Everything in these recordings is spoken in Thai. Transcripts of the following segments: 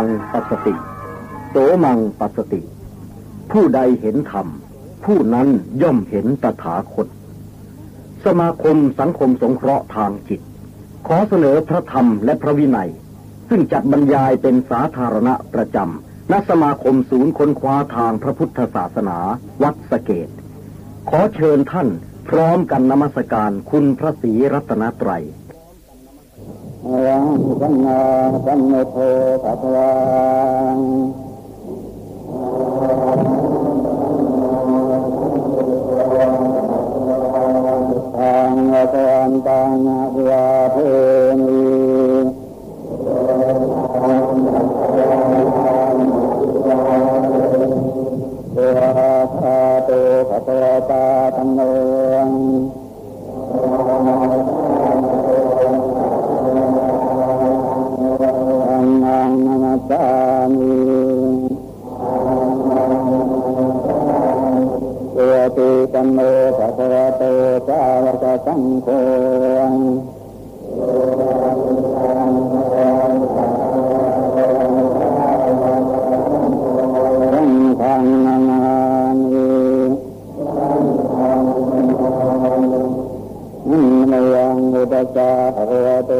มังปัสสติโสมังปัสสติ ผู้ใดเห็นธรรม ผู้นั้นย่อมเห็นตถาคต สมาคมสังคมสงเคราะห์ทางจิต ขอเสนอพระธรรมและพระวินัย ซึ่งจัดบรรยายเป็นสาธารณะประจำณสมาคมศูนย์ค้นคว้าทางพระพุทธศาสนา วัดสเกต ขอเชิญท่านพร้อมกันนมัสการคุณพระศรีรัตนตรัย วังสัมมาสัมพุทโธภะวังทางละตอนตังวาเทนีตัวคาโตภะคะวตาตัมโน สังโฆสังฆังนานิมันยังอุตจาภะโต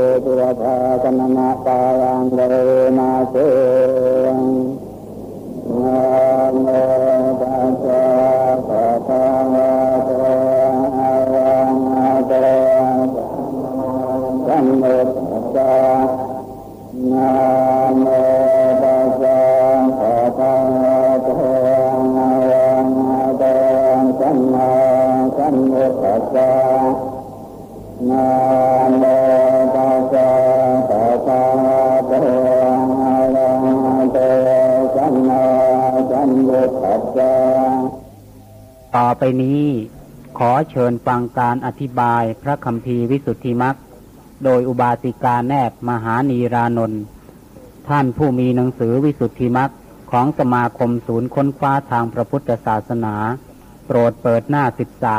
ต่อไปนี้ขอเชิญฟังการอธิบายพระคำพีร์วิสุทธิมักโดยอุบาสิกาแนบมหานีรานนท์ท่านผู้มีหนังสือวิสุทธิมักของสมาคมศูนย์ค้นคว้าทางพระพุทธศาสนา โปรดเปิดหน้า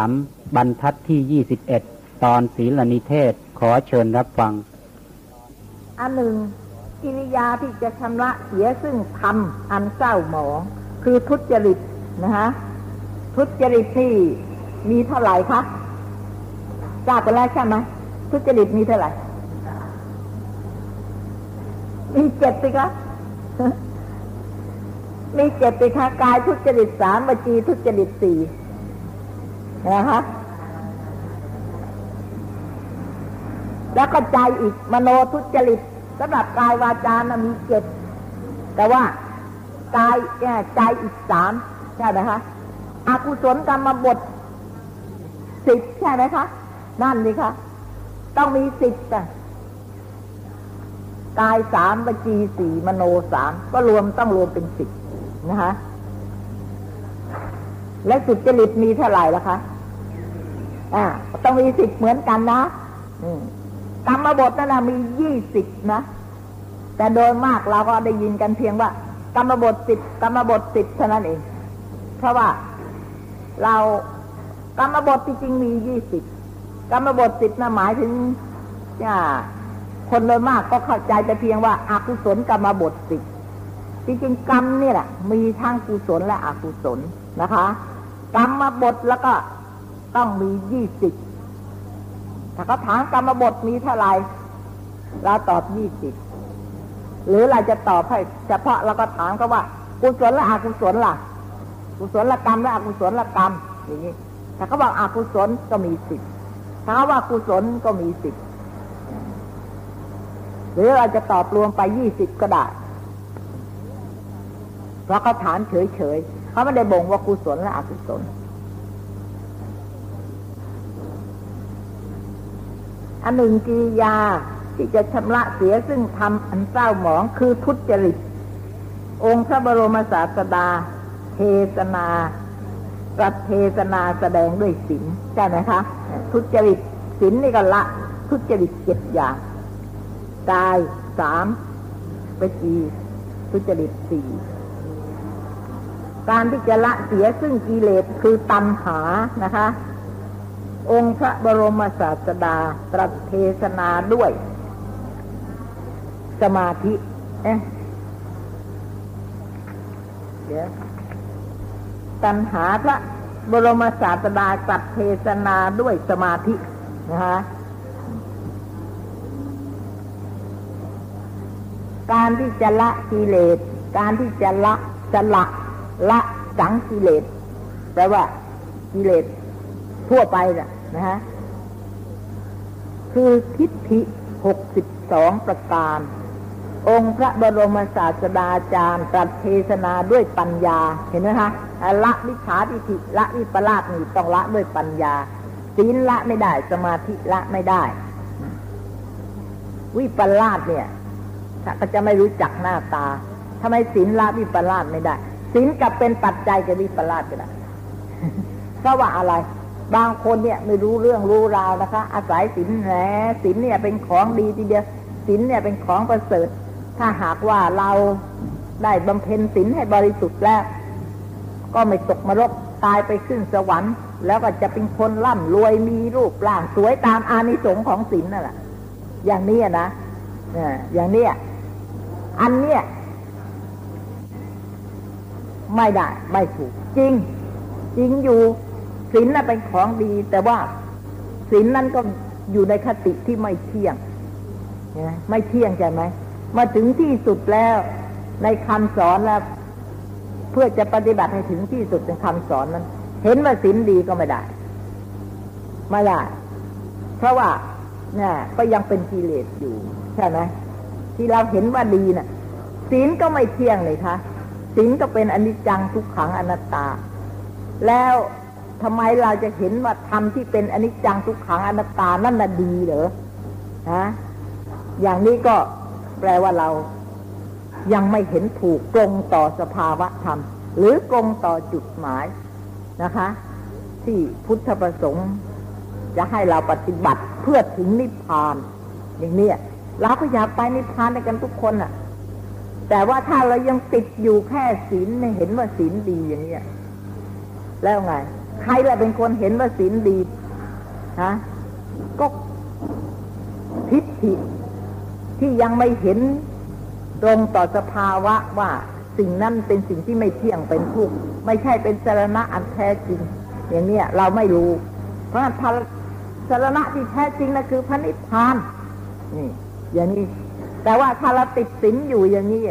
13บรรทัดที่21ตอนศีลนิเทศขอเชิญรับฟัง อันหนึ่งกิริยาที่จะชำระเสียซึ่งทำอันเศร้าหมอง คือทุจริตนะฮะ ทุจริตที่มีเท่าไหร่คะทราบไปแล้วใช่ไหมทุจริตมีเท่าไหร่ มีเจ็ดสิคะมีเจ็ดสิคะกายทุจริตสามวจีทุจริตสี่นะคะแล้วก็ใจอีกมโนทุจริตสำหรับกายวาจานะมีเจ็ดแต่ว่ากายใจอีกสามใช่ไหมคะ อากุศลกรรมบทสิบใช่ไหมคะ นั่นสิคะ ต้องมีสิบกันกายสามวจีสี่มโนสามก็รวมต้องรวมเป็นสิบนะคะ และสุจริตมีเท่าไหร่ละคะ อ่า ต้องมีสิบเหมือนกันนะกรรมบทนั่นนะมียี่สิบนะ แต่โดยมากเราก็ได้ยินกันเพียงว่า กรรมบทสิบกรรมบทสิบเท่านั้นเอง เพราะว่า เรากรรมบทที่จริงมียี่สิบกรรมบทสิบนะหมายถึงอ่าคนโดยมากก็เข้าใจแต่เพียงว่าอากุศลกรรมบทสิบจริงๆกรรมนี่แหละมีทั้งกุศลและอกุศลนะคะ กรรมบทแล้วก็ต้องมียี่สิบถ้าเขาถามกรรมบทมีเท่าไหร่เราตอบยี่สิบหรือเราจะตอบให้เฉพาะเราก็ถามเขาว่า กุศลและอกุศลล่ะ ศลกรรมและอกุศลกรรม อย่างนี้ถ้าเขาบอกอกุศลก็มีสิบถ้าเขาว่ากุศลก็มีสิบหรือเราจะตอบรวมไปยี่สิบก็ได้ เพราะเขาถามเฉยๆเขาไม่ได้บ่งว่ากุศลและอกุศล อันหนึ่งกิริยาที่จะชำระเสียซึ่งทำอันเศร้าหมองคือทุจริต องค์พระบรมศาสดา เทศนาตรัสเทศนาแสดงด้วยศีลใช่ไหมคะ ทุจริตศีลนี่ก็ละ ทุจริตเจ็ดอย่างกายสามวจีทุจริตสี่การที่จะละเสียซึ่งกิเลสคือตัณหานะคะ องค์พระบรมศาสดาตรัสเทศนาด้วย สมาธิ เอ๊ะเดี๋ยว ตัณหาพระบรมศาสดาตรัสเทศนาด้วยสมาธินะคะการที่จะละกิเลส การที่จะละจะละละสังกิเลสแปลว่ากิเลสทั่วไปน่ะนะฮะคือทิฏฐิหกสิบสองประการ องค์พระบรมศาสดาจารย์ตรัสเทศนาด้วยปัญญาเห็นไหมคะละวิชาทิฏฐิละวิปลาสนี่ต้องละด้วยปัญญาศีลละไม่ได้ สมาธิละไม่ได้ วิปลาสเนี่ยก็จะไม่รู้จักหน้าตาทำไมศีลละวิปลาสไม่ได้ศีลกับเป็นปัจจัยกับวิปลาสก็ได้เพราะว่าอะไร บางคนเนี่ยไม่รู้เรื่องรู้ราวนะคะ อาศัยศีลแหนศีลเนี่ยเป็นของดีทีเดียวศีลเนี่ยเป็นของประเสริฐ ถ้าหากว่าเราได้บำเพ็ญศีลให้บริสุทธิ์แล้ว ก็ไม่ตกมรกตายไปขึ้นสวรรค์ แล้วก็จะเป็นคนร่ำรวยมีรูปร่างสวยตามอานิสงส์ของศีลนั่นแหละอย่างนี้นะอย่างนี้อันเนี้ยไม่ได้ไม่ถูก จริง จริงอยู่ศีลน่ะเป็นของดี แต่ว่าศีลนั่นก็อยู่ในคติที่ไม่เที่ยงไม่เที่ยงใช่ไหม มาถึงที่สุดแล้วในคำสอนแล้ว เพื่อจะปฏิบัติให้ถึงที่สุดในคำสอนนั้น เห็นว่าศีลดีก็ไม่ได้ไม่ได้ เพราะว่าเนี่ยก็ยังเป็นกิเลสอยู่ใช่ไหมที่เราเห็นว่าดีนะ่ะศีลก็ไม่เที่ยงเลยคะศีลก็เป็นอนิจจังทุกขังอนัตตา แล้วทำไมเราจะเห็นว่าธรรมที่เป็นอนิจจังทุกขังอนัตตานั่นน่ะดีเหรอฮะอย่างนี้ก็ แปลว่าเรายังไม่เห็นถูกตรงต่อสภาวะธรรม หรือตรงต่อจุดหมายนะคะ ที่พุทธประสงค์ จะให้เราปฏิบัติเพื่อถึงนิพพาน อย่างนี้เราก็อยากไปนิพพานในกันทุกคนน่ะ แต่ว่าถ้าเรายังติดอยู่แค่ศีลไม่เห็นว่าศีลดีอย่างเนี้ยแล้วไง ใครละเป็นคนเห็นว่าศีลดีฮะก็ทิฏฐิ ที่ยังไม่เห็นตรงต่อสภาวะว่าสิ่งนั้นเป็นสิ่งที่ไม่เที่ยงเป็นทุกข์ไม่ใช่เป็นสารณะอันแท้จริง อย่างเนี้ยเราไม่รู้ เพราะสารณะที่แท้จริงนั่นคือพระนิพพานนี่อย่างนี้ แต่ว่าถ้าเราติดสินอยู่อย่างนี้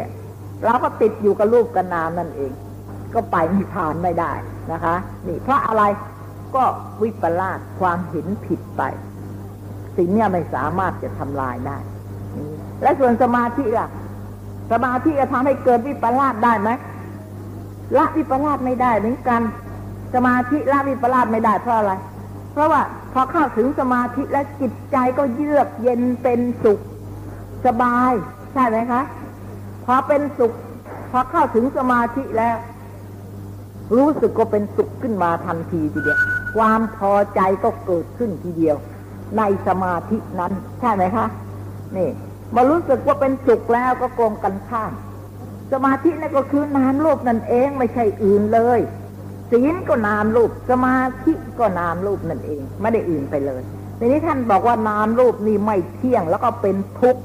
เราก็ติดอยู่กับรูปกับนามนั่นเอง ก็ไปนิพพานไม่ได้นะคะ นี่เพราะอะไรก็วิปลาสความเห็นผิดไป สิ่งนี้ไม่สามารถจะทำลายได้ และส่วนสมาธิล่ะ สมาธิจะทำให้เกิดวิปลาสได้ไหมละวิปลาสไม่ได้เหมือนกัน สมาธิละวิปลาสไม่ได้เพราะอะไร เพราะว่าพอเข้าถึงสมาธิแล้วจิตใจก็เยือกเย็นเป็นสุข สบาย ใช่ไหมคะพอเป็นสุข พอเข้าถึงสมาธิแล้ว รู้สึกก็เป็นสุขขึ้นมาทันทีทีเดียวความพอใจก็เกิดขึ้นทีเดียว ในสมาธินั้น ใช่ไหมคะ นี่ มารู้สึกว่าเป็นสุขแล้วก็โกงกันข้าม สมาธินั่นก็คือนามรูปนั่นเองไม่ใช่อื่นเลยศีลก็นามรูป สมาธิก็นามรูปนั่นเอง ไม่ได้อื่นไปเลยทีนี้ท่านบอกว่านามรูปนี่ไม่เที่ยงแล้วก็เป็นทุกข์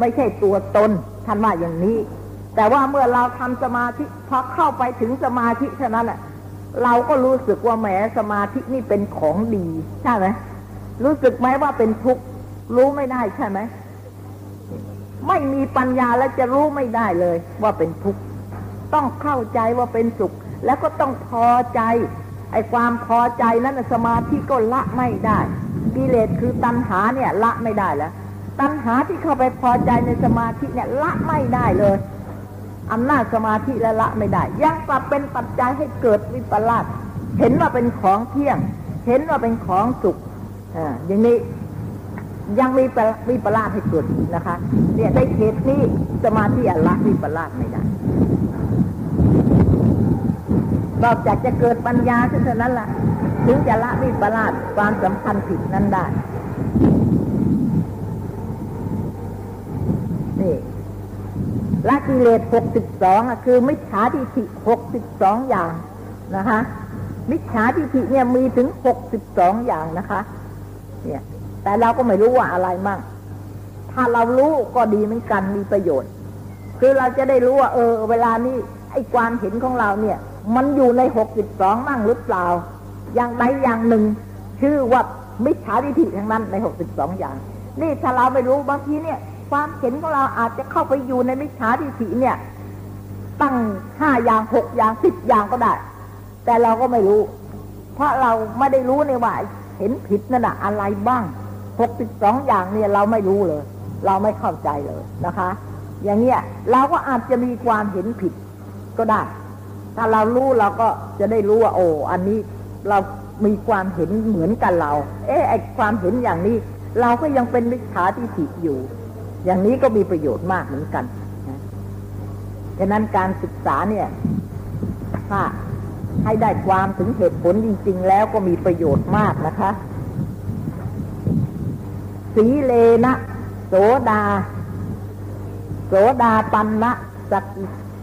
ไม่ใช่ตัวตนท่านว่าอย่างนี้ แต่ว่าเมื่อเราทำสมาธิพอเข้าไปถึงสมาธิเท่านั้นแหละเราก็รู้สึกว่าแหมสมาธินี่เป็นของดีใช่ไหมรู้สึกไหมว่าเป็นทุกข์รู้ไม่ได้ใช่ไหม ไม่มีปัญญาแล้วจะรู้ไม่ได้เลย ว่าเป็นทุกข์ต้องเข้าใจว่าเป็นสุข แล้วก็ต้องพอใจไอ้ความพอใจนั้นสมาธิก็ละไม่ได้กิเลสคือตัณหาเนี่ยละไม่ได้แล้ว ตัณหาที่เข้าไปพอใจในสมาธิเนี่ยละไม่ได้เลยอำนาจสมาธิและละไม่ได้ ยังกลับเป็นปัจจัยให้เกิดวิปลาสเห็นว่าเป็นของเที่ยง เห็นว่าเป็นของสุขอ่าอย่างนี้ ยังมีวิปลาสให้เกิดนะคะ เนี่ยในเหตุนี้สมาธิละวิปลาสไม่ได้นอกจากจะเกิดปัญญาเท่านั้นละ่ะ ถึงจะละวิปลาสความสำคัญผิดนั้นได้ นี่ละกิเลสหกสิบสองคือมิจฉาทิฏฐิหกสิบสองอย่างนะคะ มิจฉาทิฏฐิเนี่ยมีถึงหกสิบสองอย่างนะคะ เนี่ย แต่เราก็ไม่รู้ว่าอะไรมั่ง ถ้าเรารู้ก็ดีเหมือนกันมีประโยชน์ คือเราจะได้รู้ว่า เออ เวลานี้ไอ้ความเห็นของเราเนี่ย มันอยู่ในหกสิบสองมั่งหรือเปล่า อย่างใดอย่างหนึ่ง ชื่อว่ามิจฉาทิฏฐิทั้งนั้นในหกสิบสองอย่าง นี่ถ้าเราไม่รู้บางทีเนี่ย ความเห็นของเราอาจจะเข้าไปอยู่ในมิจฉาทิฏฐิเนี่ย ตั้งห้าอย่างหกอย่างสิบอย่างก็ได้ แต่เราก็ไม่รู้ เพราะเราไม่ได้รู้ในว่าเห็นผิดนั่นน่ะอะไรบ้าง หกสิบสองอย่างเนี่ยเราไม่รู้เลย เราไม่เข้าใจเลยนะคะ อย่างเงี้ยเราก็อาจจะมีความเห็นผิดก็ได้ ถ้าเรารู้เราก็จะได้รู้ว่าโอ้อันนี้เรามีความเห็นเหมือนกันเรา เอ๊ะไอความเห็นอย่างนี้ เราก็ยังเป็นมิจฉาทิฏฐิอยู่ อย่างนี้ก็มีประโยชน์มากเหมือนกันฉะนั้นการศึกษาเนี่ย ถ้าให้ได้ความถึงเหตุผลจริง ๆ แล้วก็มีประโยชน์มากนะคะ สีเลนะ โสดา โสดาปันนะสัก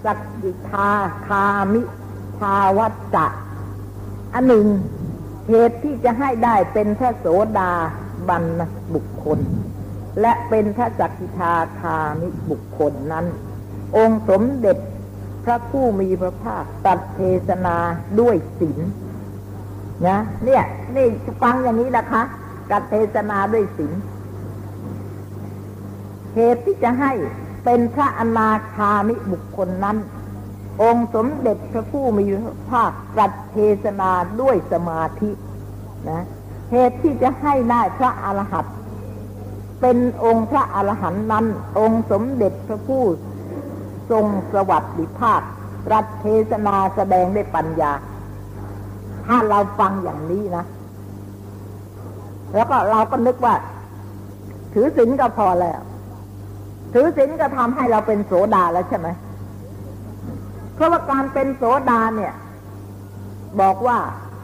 สักกิทาคามิทาวัจจะอันหนึ่งเหตุที่จะให้ได้เป็นพระโสดาบันบุคคล และเป็นพระสักกิทาคามิบุคคลนั้น องค์สมเด็จพระผู้มีพระภาคตัดเทศนาด้วยศีลนะเนี่ย นี่ฟังอย่างนี้นะคะกัดเทศนาด้วยศีล เหตุที่จะให้เป็นพระอนาคามิบุคคลนั้น องค์สมเด็จพระผู้มีพระภาคตรัสเทศนาด้วยสมาธินะเหตุที่จะให้ได้พระอรหันต์เป็นองค์พระอรหันต์นั้น องค์สมเด็จพระผู้ทรงสวัสดิภาคตรัสเทศนาแสดงด้วยปัญญา ถ้าเราฟังอย่างนี้นะ แล้วก็เราก็นึกว่า ถือศีลก็พอแล้ว ถือศีลก็ทำให้เราเป็นโสดาแล้วใช่ไหมเพราะว่าการเป็นโสดาเนี่ย บอกว่า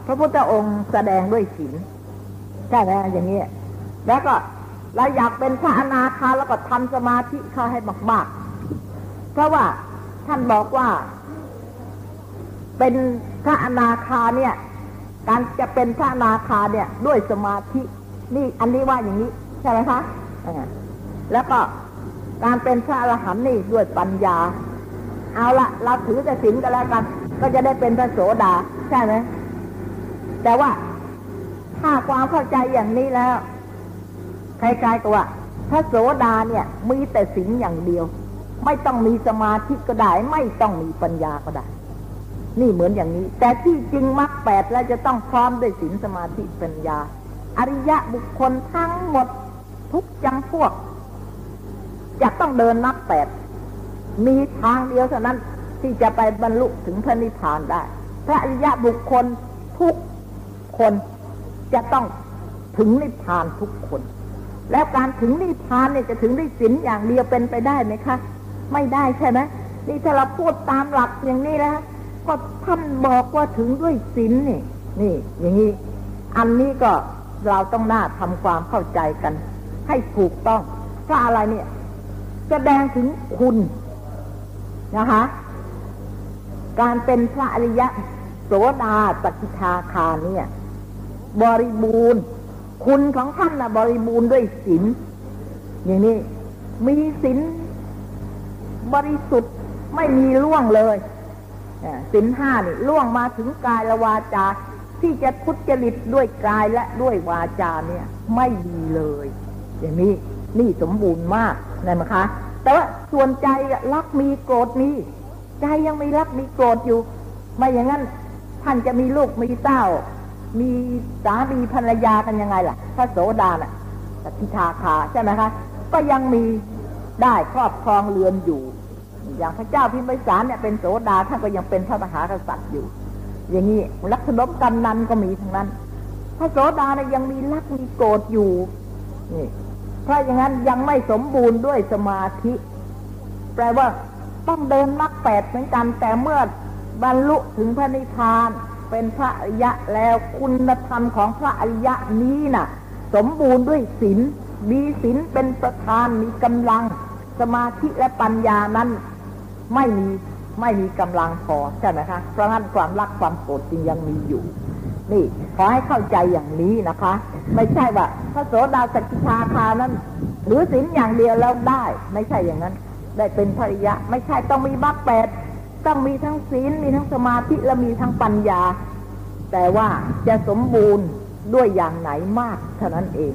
พระพุทธองค์แสดงด้วยศีลใช่ไหมอย่างนี้แล้วก็เราอยากเป็นพระอนาคาแล้วก็ทำสมาธิเข้าให้มากๆ เพราะว่าท่านบอกว่า เป็นพระอนาคาเนี่ย การจะเป็นพระอนาคาเนี่ย ด้วยสมาธิ นี่อันนี้ว่าอย่างนี้ ใช่ไหมคะแล้วก็ การเป็นพระอรหันต์นี่ด้วยปัญญา เอาละเราถือแต่ศีลกันแล้วกัน ก็จะได้เป็นพระโสดาใช่ไหมแต่ว่าถ้าความเข้าใจอย่างนี้แล้วคล้ายๆกับว่าพระโสดาเนี่ย มีแต่ศีลอย่างเดียว ไม่ต้องมีสมาธิก็ได้ ไม่ต้องมีปัญญาก็ได้ นี่เหมือนอย่างนี้ แต่ที่จริงมรรคแปดแล้วจะต้องพร้อมด้วยศีลสมาธิปัญญา อริยะบุคคลทั้งหมดทุกจำพวก จะต้องเดินมรรคแปด มีทางเดียวเท่านั้นที่จะไปบรรลุถึงพระนิพพานได้ พระอริยะบุคคลทุกคนจะต้องถึงนิพพานทุกคน แล้วการถึงนิพพานเนี่ยจะถึงด้วยศีลอย่างเดียวเป็นไปได้ไหมคะ ไม่ได้ใช่ไหมนี่ถ้าเราพูดตามหลักอย่างนี้แล้วก็ท่านบอกว่าถึงด้วยศีลนี่ นี่ อย่างนี้ อันนี้ก็เราต้องน่าทำความเข้าใจกัน ให้ถูกต้องเพราะอะไรเนี่ย แสดงถึงคุณนะคะ การเป็นพระอริยะโสดาสกิทาคาเนี่ย บริบูรณ์ คุณของท่านนะบริบูรณ์ด้วยศีลอย่างนี้ มีศีลบริสุทธิ์ไม่มีล่วงเลยศีลห้านี่ล่วงมาถึงกายและวาจา ที่จะทุจริตด้วยกายและด้วยวาจาเนี่ย ไม่ดีเลย อย่างนี้นี่สมบูรณ์มาก นะคะ แต่ว่าส่วนใจรักมีโกรธมี ใจยังไม่รักมีโกรธอยู่ ไม่อย่างนั้นท่านจะมีลูกมีเต้า มีสามีภรรยากันยังไงล่ะ พระโสดาน่ะสกิทาคาใช่ไหมคะ ก็ยังมีได้ครอบครองเรือนอยู่ อย่างพระเจ้าพิมพิสารเนี่ยเป็นโสดาท่านก็ยังเป็นพระมหากษัตริย์อยู่ อย่างนี้ลักษณะกำนันก็มีทั้งนั้น พระโสดาเนี่ยยังมีรักมีโกรธอยู่นี่ เพราะอย่างนั้นยังไม่สมบูรณ์ด้วยสมาธิ แปลว่าต้องเดินมรรคแปดเหมือนกัน แต่เมื่อบรรลุถึงพระนิพพานเป็นพระอริยะแล้วคุณธรรมของพระอริยะนี้น่ะ สมบูรณ์ด้วยศีลมีศีลเป็นประธานมีกำลัง สมาธิและปัญญานั้นไม่มีไม่มีกำลังพอใช่ไหมคะเพราะงั้นความรักความโกรธจึงยังมีอยู่ นี่ขอให้เข้าใจอย่างนี้นะคะ ไม่ใช่ว่าพระโสดาสกิทาคานั้น หรือศีลอย่างเดียวแล้วได้ ไม่ใช่อย่างนั้น ได้เป็นภริยะ ไม่ใช่ต้องมีมรรคแปดต้องมีทั้งศีลมีทั้งสมาธิและมีทั้งปัญญา แต่ว่าจะสมบูรณ์ด้วยอย่างไหนมากเท่านั้นเอง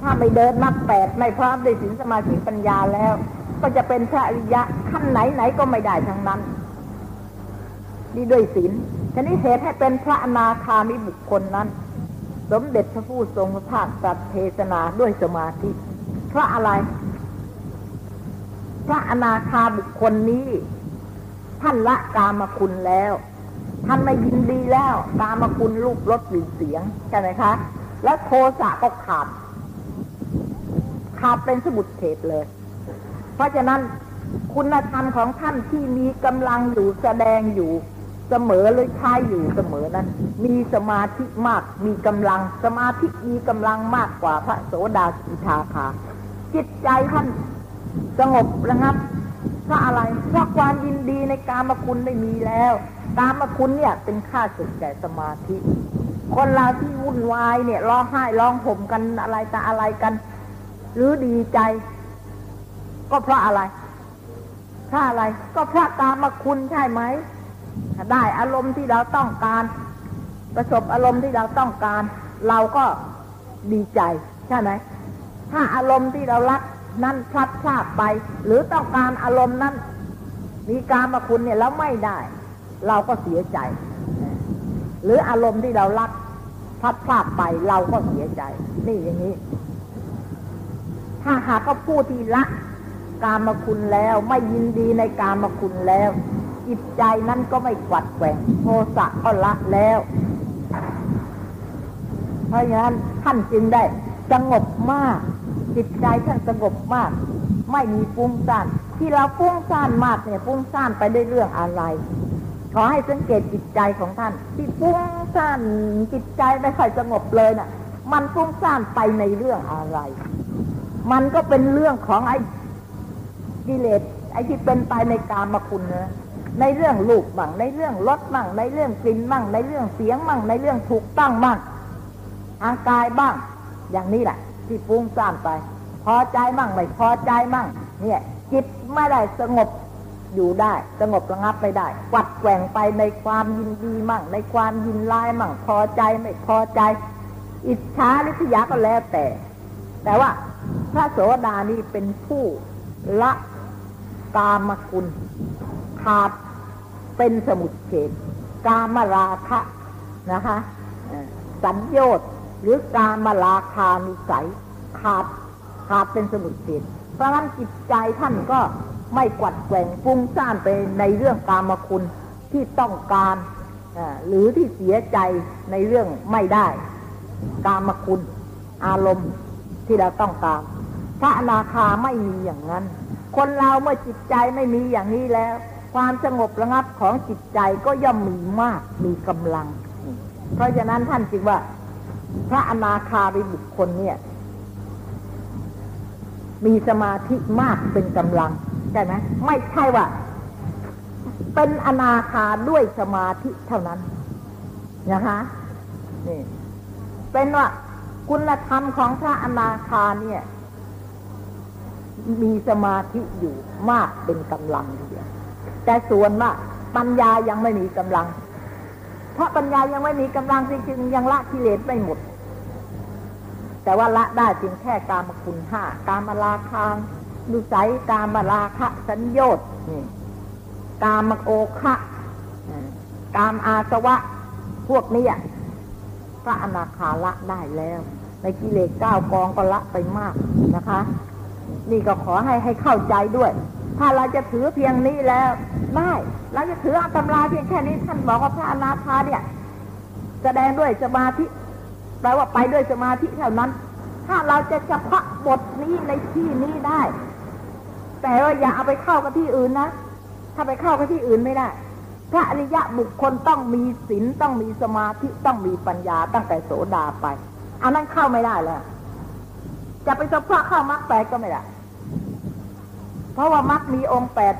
ถ้าไม่เดินมรรคแปดไม่พร้อมด้วยศีลสมาธิปัญญาแล้ว ก็จะเป็นพระอริยะขั้นไหนไหนก็ไม่ได้ทั้งนั้นนี่ด้วยศีล ทีนี้เหตุให้เป็นพระอนาคามิบุคคลนั้น สมเด็จพระผู้ทรงพระภาคตรัสเทศนาด้วยสมาธิ เพราะอะไร พระอนาคาบุคคลนี้ ท่านละกามคุณแล้ว ท่านไม่ยินดีแล้ว กามคุณรูปรสกลิ่นเสียงใช่ไหมคะ แล้วโทสะก็ขาด ขาดเป็นสมุดเฉดเลย เพราะฉะนั้นคุณธรรมของท่านที่มีกำลังอยู่แสดงอยู่ สมอเลยใช้อยู่เสมอนั้น มีสมาธิมากมีกำลัง สมาธิมีกำลังมากกว่าพระโสดาสิทาคา จิตใจท่านสงบระงับเพราะอะไรเพราะความยินดีในกามคุณไม่มีแล้วกามคุณเนี่ยเป็นค่าสุดแก่สมาธิ คนเราที่วุ่นวายเนี่ยร้องไห้ร้องห่มกันอะไรแต่อะไรกัน หรือดีใจ ก็เพราะอะไรเพราะอะไร ก็เพราะกามคุณใช่ไหม ได้อารมณ์ที่เราต้องการ ประสบอารมณ์ที่เราต้องการ เราก็ดีใจใช่ไหมถ้าอารมณ์ที่เรารักนั้นพลัดพลาดไป หรือต้องการอารมณ์นั้น มีการมาคุณเนี่ยแล้วไม่ได้ เราก็เสียใจ หรืออารมณ์ที่เรารักพลัดพลาดไปเราก็เสียใจ นี่อย่างนี้ ถ้าหากก็ผู้ที่ละกามคุณแล้ว ไม่ยินดีในกามคุณแล้ว จิตใจนั้นก็ไม่กวัดแกว่งโทสะก็ละแล้ว เพราะฉะนั้นท่านจึงได้สงบมาก จิตใจท่านสงบมาก ไม่มีฟุ้งซ่านที่เราฟุ้งซ่านมากเนี่ยฟุ้งซ่านไปด้วยเรื่องอะไร ขอให้สังเกตจิตใจของท่าน ที่ฟุ้งซ่านจิตใจไม่ค่อยสงบเลยนะ่ะ มันฟุ้งซ่านไปในเรื่องอะไร มันก็เป็นเรื่องของไอ้กิเลสไอ้ที่เป็นไปในกามคุณนะ ในเรื่องลูกบ้างในเรื่องรสบ้างในเรื่องกลิ่นบ้างในเรื่องเสียงบ้างในเรื่องถูกต้องบ้างอากายบ้าง อย่างนี้แหละที่ฟุ้งซ่านไป พอใจบ้างไม่พอใจบ้างเนี่ยจิตไม่ได้สงบอยู่ได้ สงบระงับไปได้กวัดแกว่งไปในความยินดีมั่ง ในความยินร้ายมั่ง พอใจไม่พอใจ อิจฉาลิษยาก็แล้วแต่ แต่ว่าพระโสดานี่เป็นผู้ละกามคุณ ขาดเป็นสมุดเฉดกามราคะนะคะสัญญต์หรือกามราคานุสัยขาดขาดเป็นสมุดเฉดเพราะนั้นจิตใจท่านก็ไม่กวัดแกว่งฟุ้งซ่านไปในเรื่องกามคุณที่ต้องการหรือที่เสียใจในเรื่องไม่ได้ กามคุณ อารมณ์ที่เราต้องการพระอนาคาไม่มีอย่างนั้น คนเราเมื่อจิตใจไม่มีอย่างนี้แล้ว ความสงบระงับของจิตใจก็ย่อมมีมากมีกำลัง เพราะฉะนั้นท่านจึงว่า พระอนาคาบิบุคคลเนี่ย มีสมาธิมากเป็นกำลังใช่ไหมไม่ใช่ว่า เป็นอนาคาด้วยสมาธิเท่านั้นนะคะนี่เป็นว่าคุณธรรมของพระอนาคาเนี่ย มีสมาธิอยู่มากเป็นกำลัง แต่ส่วนว่าปัญญายังไม่มีกำลัง เพราะปัญญายังไม่มีกำลังจึงยังละกิเลสไม่หมด แต่ว่าละได้จึงแค่กามคุณห้ากามราคางดุสัยกามราคะสัญญตกามโอคะกามอาสวะพวกนี้พระอนาคาละได้แล้ว ในกิเลสเก้ากองก็ละไปมากนะคะ นี่ก็ขอให้ให้เข้าใจด้วย ถ้าเราจะถือเพียงนี้แล้วได้เราจะถืออตำราเพียงแค่นี้ท่านบอกว่าพระอนาคาเนี่ย แสดงด้วยสมาธิแปลว่าไปด้วยสมาธิเท่านั้น ถ้าเราจะเฉพาะบทนี้ในที่นี้ได้ แต่ว่าอย่าเอาไปเข้ากับที่อื่นนะถ้าไปเข้ากับที่อื่นไม่ได้พระอริยะบุคคลต้องมีศีลต้องมีสมาธิต้องมีปัญญาตั้งแต่โสดาไปอันนั้นเข้าไม่ได้แล้วจะไปเฉพาะเข้ามรรคแปดก็ไม่ได้ เพราะว่ามรรคมีองค์แปด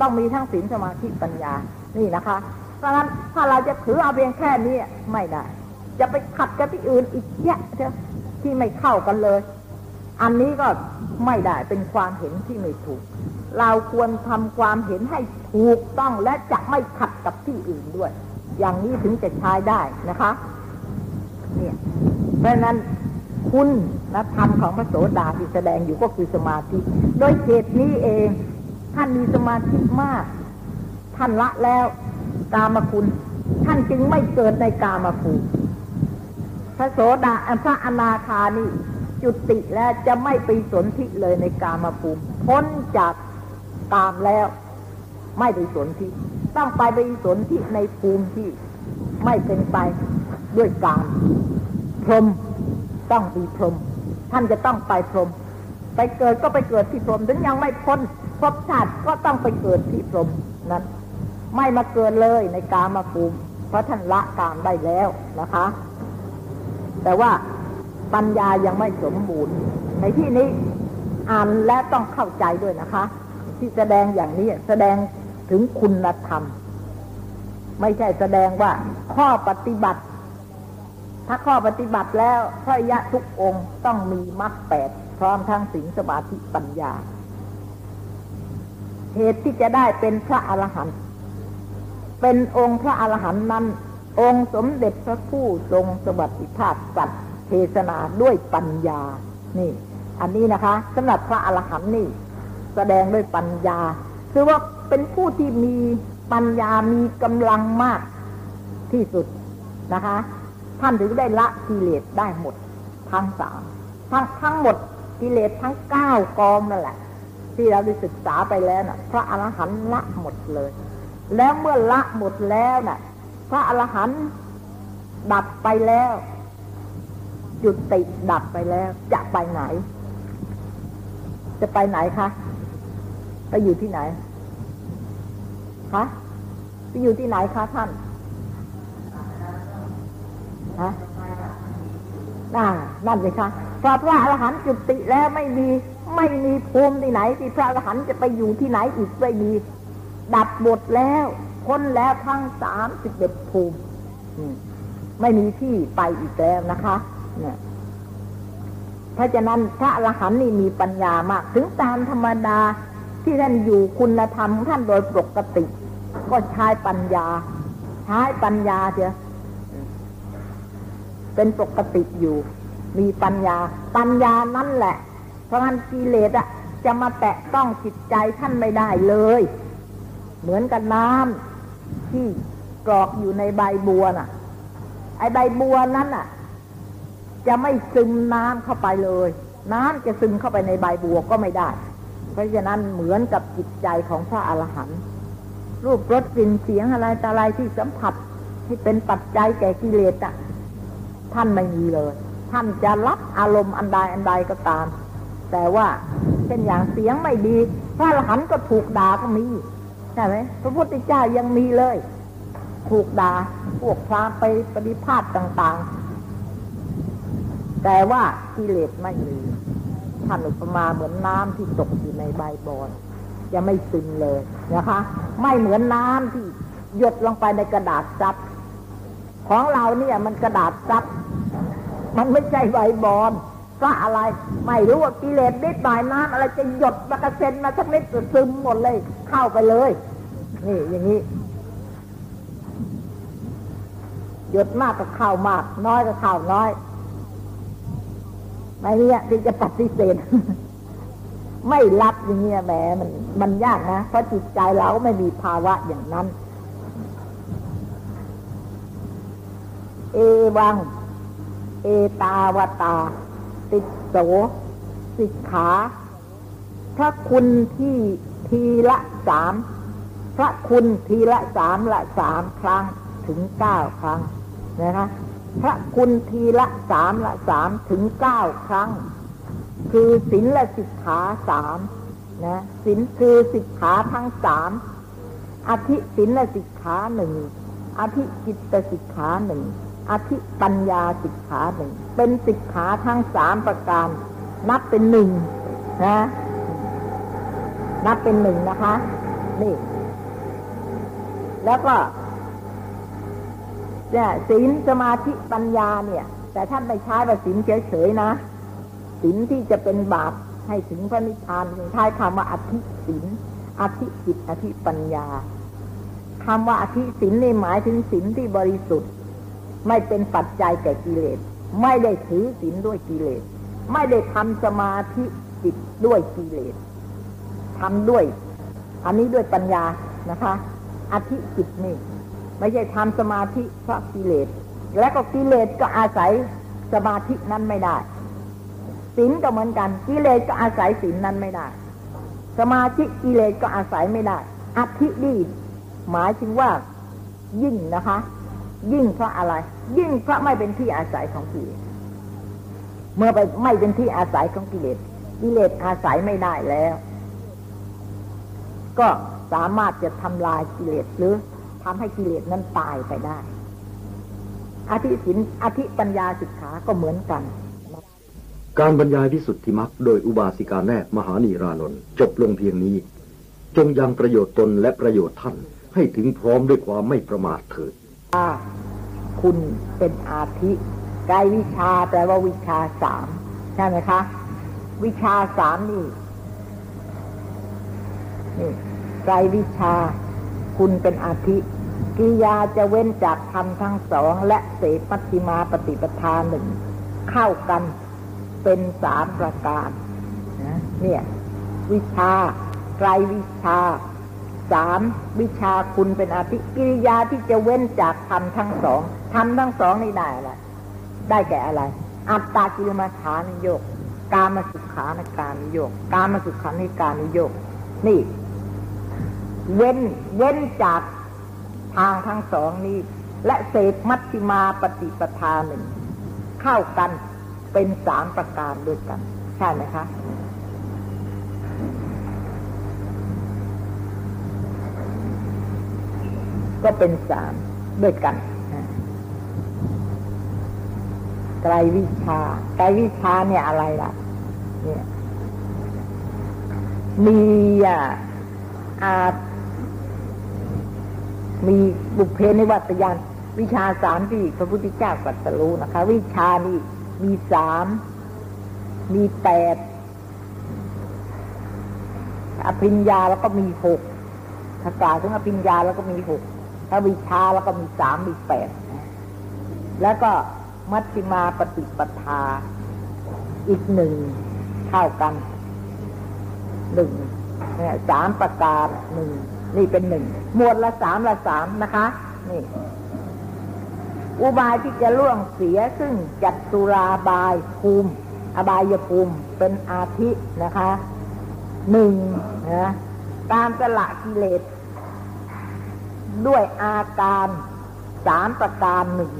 ต้องมีทั้งศีลสมาธิปัญญา นี่นะคะ เพราะฉะนั้นถ้าเราจะถือเอาเพียงแค่นี้ไม่ได้ จะไปขัดกับที่อื่นอีกแยะเถอะที่ไม่เข้ากันเลย อันนี้ก็ไม่ได้เป็นความเห็นที่ไม่ถูก เราควรทำความเห็นให้ถูกต้องและจะไม่ขัดกับที่อื่นด้วย อย่างนี้ถึงจะใช้ได้นะคะ เนี่ย เพราะนั้น คุณและธรรมของพระโสดาที่แสดงอยู่ก็คือสมาธิ โดยเหตุนี้เองท่านมีสมาธิมาก ท่านละแล้วกามคุณ ท่านจึงไม่เกิดในกามภูมิพระโสดาพระอนาคานี่จุติแล้วจะไม่ไปสนธิเลยในกามภูมิพ้นจากกามแล้ว ไม่ไปสนธิต้องไปไปสนธิในภูมิที่ไม่เป็นไปด้วยกามพรหม ต้องมีพรหมท่านจะต้องไปพรหมไปเกิดก็ไปเกิดที่พรหมถึงยังไม่พ้นภพชาติก็ต้องไปเกิดที่พรหมนั้น ไม่มาเกิดเลยในกามาภูมิเพราะท่านละกามได้แล้วนะคะ แต่ว่าปัญญายังไม่สมบูรณ์ ในที่นี้อ่านและต้องเข้าใจด้วยนะคะ ที่แสดงอย่างนี้แสดงถึงคุณธรรม ไม่ใช่แสดงว่าข้อปฏิบัติ ถ้าข้อปฏิบัติแล้วพระยะทุกองค์ต้องมีมรรคแปดพร้อมทั้งศีลสมาธิปัญญา เหตุที่จะได้เป็นพระอรหันต์เป็นองค์พระอรหันต์นั้น องค์สมเด็จพระผู้ทรงสวัสดิภาพสัตว์เทศนาด้วยปัญญา นี่ อันนี้นะคะสำหรับพระอรหันต์นี่ แสดงด้วยปัญญา คือว่าเป็นผู้ที่มีปัญญามีกำลังมากที่สุดนะคะ ท่านถึงได้ละกิเลสได้หมดทั้งสามทั้งทั้งหมดกิเลสทั้งเก้ากองนั่นแหละ ที่เราได้ศึกษาไปแล้วนะ่ะ พระอรหันต์ละหมดเลย แล้วเมื่อละหมดแล้วน่ะ พระอรหันต์ดับไปแล้วจุดติดับไปแล้ว จะไปไหน จะไปไหนคะไปอยู่ที่ไหนคะไปอยู่ที่ไหนคะท่าน ฮะน่านั่นเลยคะพอพระอรหันต์จุติแล้วไม่มีไม่มีภูมิที่ไหนที่พระอรหันต์จะไปอยู่ที่ไหนอีกไม่มี ดับหมดแล้วพ้นแล้วทั้งสามสิบเอ็ดภูมิไม่มีที่ไปอีกแล้วนะคะ เนี่ยเพราะฉะนั้นพระอรหันต์นี่มีปัญญามาก ถึงตามธรรมดาที่ท่านอยู่คุณธรรมท่านโดยปกติ ก็ใช้ปัญญา ใช้ปัญญาเถอะ เป็นปกติอยู่ มีปัญญา ปัญญานั่นแหละ เพราะงั้นกิเลสอะจะมาแตะต้องจิตใจท่านไม่ได้เลย เหมือนกับน้ำที่กรอกอยู่ในใบบัวน่ะ ไอใบบัวนั้นน่ะ จะไม่ซึมน้ำเข้าไปเลย น้ำจะซึมเข้าไปในใบบัวก็ไม่ได้ เพราะฉะนั้นเหมือนกับจิตใจของพระอรหันต์รูปรสกลิ่นเสียงอะไรต่อะไรที่สัมผัสที่เป็นปัจจัยแก่กิเลสอะ ท่านไม่มีเลย ท่านจะรับอารมณ์อันใดอันใดก็ตาม แต่ว่าเช่นอย่างเสียงไม่ดี พระอรหันต์ก็ถูกด่าก็มีใช่ไหมพระพุทธเจ้ายังมีเลย ถูกด่าพวกพระไปปฏิภาณต่าง ๆ แต่ว่ากิเลสไม่มีท่านอุปมาเหมือนน้ำที่ตกอยู่ในใบบอนจะไม่ซึมเลยนะคะ ไม่เหมือนน้ำที่หยดลงไปในกระดาษซับของเราเนี่ยมันกระดาษซับ มันไม่ใช่ใบบอนก็อะไร ไม่รู้ว่ากิเลสนิดหน่อยน้ำอะไรจะหยดมากระเซ็นมาสักนิดซึมหมดเลย เข้าไปเลย นี่อย่างนี้หยดมากก็เข้ามาก น้อยก็เข้าน้อยไม่เนี่ยที่จะปฏิเสธไม่รับอย่างเงี้ยแหมมันมันยากนะเพราะจิตใจเราไม่มีภาวะอย่างนั้น เอวัง ตาวตา ติดโสสิกขา พระคุณที่ทีละสาม พระคุณทีละสามละสามครั้งถึงเก้าครั้งนะคะพระคุณทีละสามละสามถึงเก้าครั้ง คือศีลละสิกขาสามนะศีลคือสิกขาทั้งสามอธิศีลละสิกขาหนึ่งอธิจิตตสิกขาหนึ่ง อธิปัญญาสิกขาหนึ่ง เป็นสิกขาทั้งสามประการ นับเป็นหนึ่งนะ นับเป็นหนึ่งนะคะ นี่ แล้วก็เนี่ยศีลสมาธิปัญญาเนี่ย แต่ท่านไม่ใช้ว่าศีลเฉยๆนะศีลที่จะเป็นบาปให้ถึงพระนิพพานถึงท้ายคำว่าอธิศีลอธิจิตอธิปัญญาคำว่าอธิศีลนี่หมายถึงศีลที่บริสุทธิ์ ไม่เป็นปัจจัยแก่กิเลส ไม่ได้ถือศีลด้วยกิเลส ไม่ได้ทำสมาธิจิตด้วยกิเลสทำด้วย อันนี้ด้วยปัญญานะคะอธิจิตนี่ไม่ใช่ทำสมาธิเพราะกิเลส และก็กิเลสก็อาศัยสมาธินั้นไม่ได้ศีลก็เหมือนกันกิเลสก็อาศัยศีลนั้นไม่ได้ สมาธิกิเลสก็อาศัยไม่ได้อธิดีหมายถึงว่ายิ่งนะคะ ยิ่งเพราะอะไร ยิ่งเพราะไม่เป็นที่อาศัยของกิเลสเมื่อไปไม่เป็นที่อาศัยของกิเลสกิเลสอาศัยไม่ได้แล้ว ก็สามารถจะทำลายกิเลสหรือทำให้กิเลสนั้นตายไปได้อธิสินอธิปัญญาสิกขาก็เหมือนกัน การบรรยายวิสุทธิมรรคโดยอุบาสิกาแนบมหานีรานนท์จบลงเพียงนี้ จงยังประโยชน์ตนและประโยชน์ท่านให้ถึงพร้อมด้วยความไม่ประมาทเถิด คุณเป็นอาทิกายวิชาแปลว่าวิชาสามใช่ไหมคะ วิชาสามนี่นี่ไกวิชา คุณเป็นอาทิกิยาจะเว้นจากธรรมทั้งสอง และเสปัติมาปฏิปทาหนึ่งเข้ากันเป็นสามประการนะเนี่ย วิชาไกรวิชา สามวิชาคุณเป็นอาทิกิริยาที่จะเว้นจากธรรมทั้งสองธรรมทั้งสองนี่ได้อะไรได้แก่อะไร อัตตากิลมัฐานิโยก กามาสุขาในการนิโยก กามาสุขาในการนิโยก นี่ เว้นเว้นจากทางทั้งสองนี้ และเศษมัชฌิมาปฏิปทาหนึ่ง เข้ากันเป็นสามประการด้วยกัน ใช่ไหมคะ ก็เป็นสามด้วยกันไกรวิชาไกรวิชาเนี่ยอะไรล่ะ เนี่ยมีอะอามีบุพเพในวัตยานวิชาสามที่พระพุทธเจ้ากัตรู้นะคะ วิชานี่มีสามมีแปดอภิญญาแล้วก็มีหกถ้ากล่าวถึงอภิญญาแล้วก็มีหก ถ้าวิชาแล้วก็มีสามมีแปดแล้วก็มัชฌิมาปฏิปทา อีกหนึ่งเท่ากันหนึ่งเนี่ยสามประการหนึ่งนี่เป็นหนึ่งหมวดละสามละสามนะคะ นี่ อุบายที่จะล่วงเสียซึ่งจัดตุราบายภูมิ อบายภูมิเป็นอาทินะคะหนึ่งนะการสละกิเลส ด้วยอาการสามประการหนึ่ง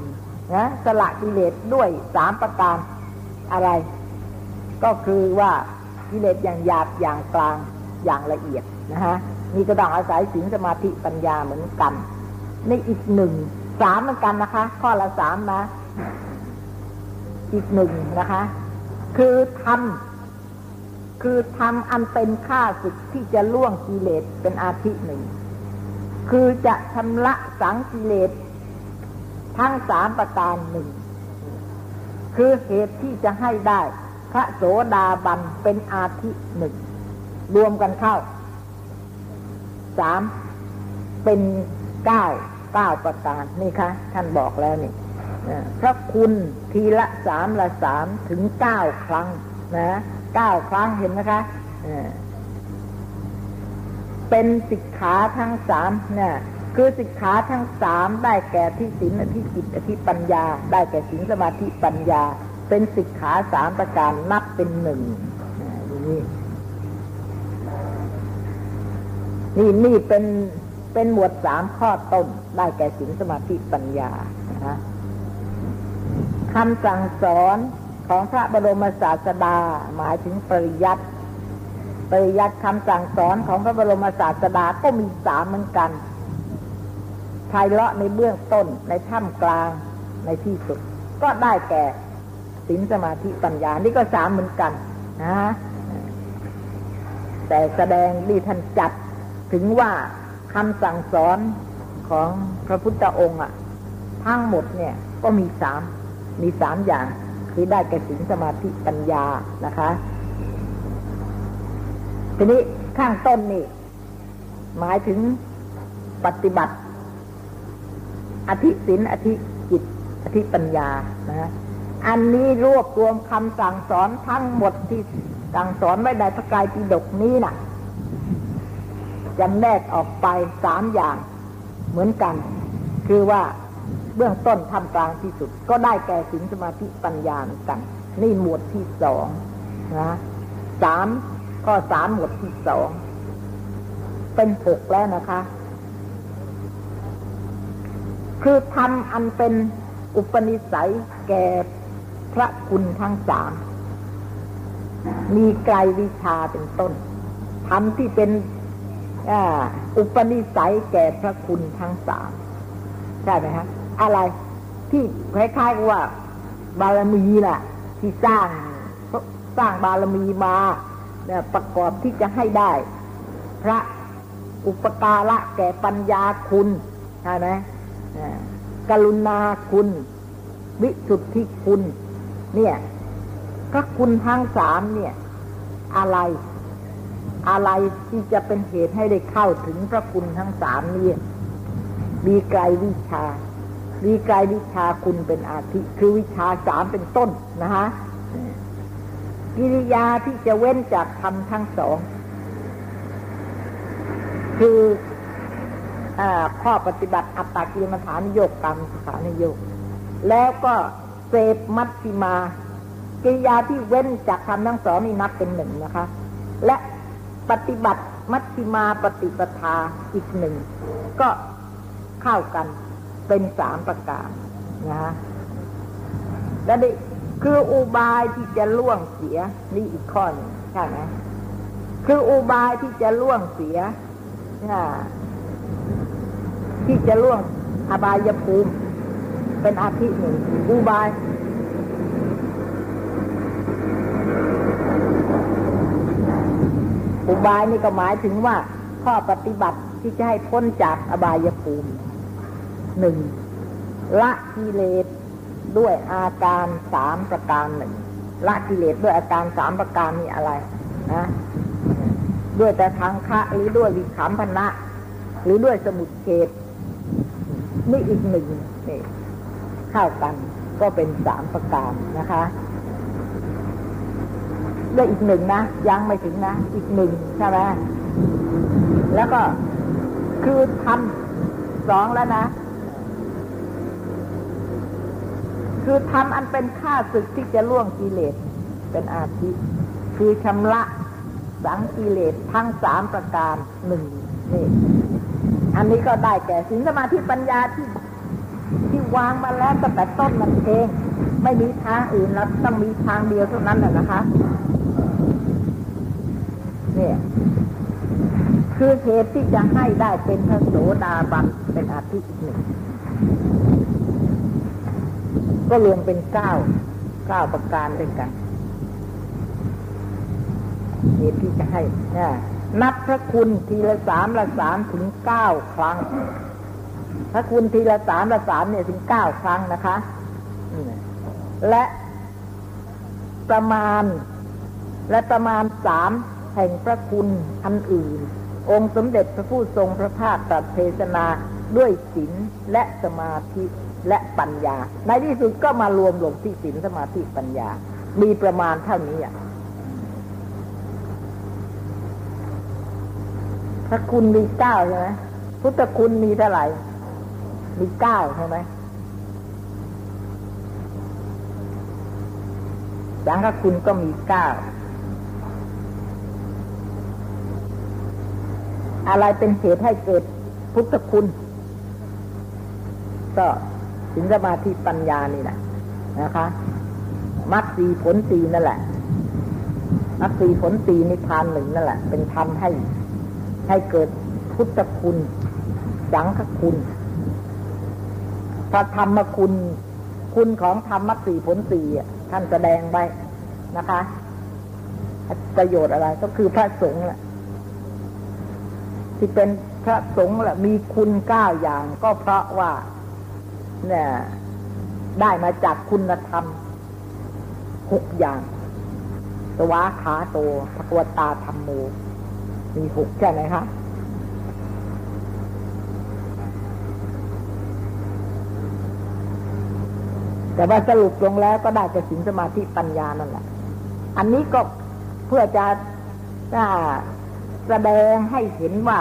นะสละกิเลสด้วยสามประการอะไร ก็คือว่ากิเลสอย่างหยาบอย่างกลางอย่างละเอียดนะฮะนี่ก็ต้องอาศัยศีลสมาธิปัญญาเหมือนกันในอีกหนึ่งสามเหมือนกันนะคะ ข้อละสามนะ อีกหนึ่งนะคะ คือทำคือทำอันเป็นค่าศึกที่จะล่วงกิเลสเป็นอาทิหนึ่ง คือจะชำระสังกิเลสทั้งสามประการหนึ่ง คือเหตุที่จะให้ได้ พระโสดาบันเป็นอาทิหนึ่ง รวมกันเข้าสามเป็นเก้าเก้าประการนี่คะ ท่านบอกแล้วนี่พระคุณทีละสามละสามถึงเก้าครั้งนะเก้าครั้งเห็นไหมคะ เป็นสิกขาทั้งสามเนี่ยคือสิกขาทั้งสามได้แก่ที่ศีลที่จิตที่ปัญญา ได้แก่ศีลสมาธิปัญญา เป็นสิกขาสามประการนับเป็นหนึ่งนี่นี่นี่เป็นเป็นหมวดสามข้อต้น ได้แก่ศีลสมาธิปัญญานะคำสั่งสอนของพระบรมศาสดาหมายถึงปริยัติ ปริยัติคำสั่งสอนของพระบรมศาสดาก็มีสามเหมือนกันภายเลาะในเบื้องต้นในถ้ำกลางในที่สุด ก็ได้แก่ศีลสมาธิปัญญา นี่ก็สามเหมือนกันนะแต่แสดงดีท่านจัดถึงว่าคำสั่งสอนของพระพุทธองค์อะ ทั้งหมดเนี่ย ก็มีสามมีสามอย่าง คือได้แก่ศีลสมาธิปัญญานะคะ ทีนี้ข้างต้นนี่ หมายถึงปฏิบัติ อธิศินอธิจิต อธิปัญญานะอันนี้รวบรวมคำสั่งสอนทั้งหมดที่สั่งสอนไว้ในพระกายปิฎกนี้นะ่ะจำแนกออกไปสามอย่างเหมือนกัน คือว่าเบื้องต้นทำกลางที่สุด ก็ได้แก่สินสมาธิปัญญาเหมือนกัน นี่หมวดที่สองนะสาม ข้อสามหมวดที่สอง เป็นหกแล้วนะคะ คือทำอันเป็นอุปนิสัยแก่พระคุณทั้งสาม มีไกลวิชาเป็นต้นทำที่เป็นอุปนิสัยแก่พระคุณทั้งสามใช่ไหมฮะอะไรที่คล้ายๆว่า บารมีน่ะที่สร้างสร้างบารมีมา ประกอบที่จะให้ได้ พระอุปการะแก่ปัญญาคุณใช่ไหมกรุณาคุณ วิสุทธิคุณ เนี่ยพระคุณทั้งสามเนี่ย อะไร อะไรที่จะเป็นเหตุให้ได้เข้าถึงพระคุณทั้งสามนี่มีไกลวิชา มีไกลวิชาคุณเป็นอาทิ คือวิชาสามเป็นต้นนะฮะ กิริยาที่จะเว้นจากธรรมทั้งสอง คืออข้อปฏิบัติอัตตากิมฐานโยกกรรมสถานโยก แล้วก็เสพมัชชิมา กิริยาที่เว้นจากธรรมทั้งสองนี่นับเป็นหนึ่งนะคะ และปฏิบัติมัชชิมาปฏิปทาอีกหนึ่ง ก็เข้ากันเป็นสามประการนะฮะและนี่ คืออุบายที่จะล่วงเสียนี่อีกข้อนึงใช่ไหมคืออุบายที่จะล่วงเสียที่จะล่วงอบายภูมิ เป็นอาทิหนึ่งอุบายอุบายนี่ก็หมายถึงว่า ข้อปฏิบัติที่จะให้พ้นจากอบายภูมิหนึ่งละกิเลส ด้วยอาการสามประการหนึ่งละกิเลสด้วยอาการสามประการนี่อะไรนะด้วยแต่ทางคะหรือด้วยวิขำพนะ หรือด้วยสมุดเฉดนี่อีกหนึ่งนี่เข้ากันก็เป็นสามประการนะคะด้วยอีกหนึ่งนะยังไม่ถึงนะ อีกหนึ่งใช่ไหมแล้วก็คือทำสองแล้วนะ คือทำอันเป็นค่าศึกที่จะล่วงกิเลส เป็นอาทิคือชำระสังกิเลสทั้งสามประการหนึ่งนี่อันนี้ก็ได้แก่สินสมาธิปัญญาที่ที่วางมาแล้วตั้งแต่ต้นมันเอง ไม่มีทางอื่นแล้วต้องมีทางเดียวเท่านั้นแหละนะคะเนี่ยคือเหตุที่จะให้ได้เป็นพระโสดาบันเป็นอาทิอีกหนึ่ง ก็รวมเป็นเก้าเก้าประการด้วยกันเหตุที่จะให้นับพระคุณทีละสามละสามถึงเก้าครั้ง พระคุณทีละสามละสามเนี่ยถึงเก้าครั้งนะคะและประมาณ และประมาณสามแห่งพระคุณอันอื่น องค์สมเด็จพระผู้ทรงพระภาคตรัสเทศนาด้วยศีลและสมาธิ และปัญญา ในที่สุดก็มารวมลงที่ศีลสมาธิปัญญา มีประมาณเท่านี้อะพระคุณมีเก้าใช่ไหมพุทธคุณมีเท่าไหร่ มีเก้าใช่ไหมสังฆคุณก็มีเก้า อะไรเป็นเหตุให้เกิดพุทธคุณ ก็ สินสมาธิปัญญานี่แหละนะคะมรรคสีผลสีนั่นแหละมรรคสีผลสีนิพพานหนึ่งนั่นแหละ เป็นธรรมให้ให้เกิดพุทธคุณ สังฆคุณพระธรรมคุณ คุณของธรรมมรรคสีผลสีท่านแสดงไว้นะคะ ประโยชน์อะไรก็คือพระสงฆ์แหละที่เป็นพระสงฆ์แหละมีคุณเก้าอย่างก็เพราะว่า เนี่ย ได้มาจากคุณธรรมหกอย่างสวาขาโตภควตาธรรมโม มีหกใช่ไหมคะแต่ว่าสรุปลงแล้วก็ได้แต่สินสมาธิปัญญานั่นแหละ อันนี้ก็เพื่อจะแสดงให้เห็นว่า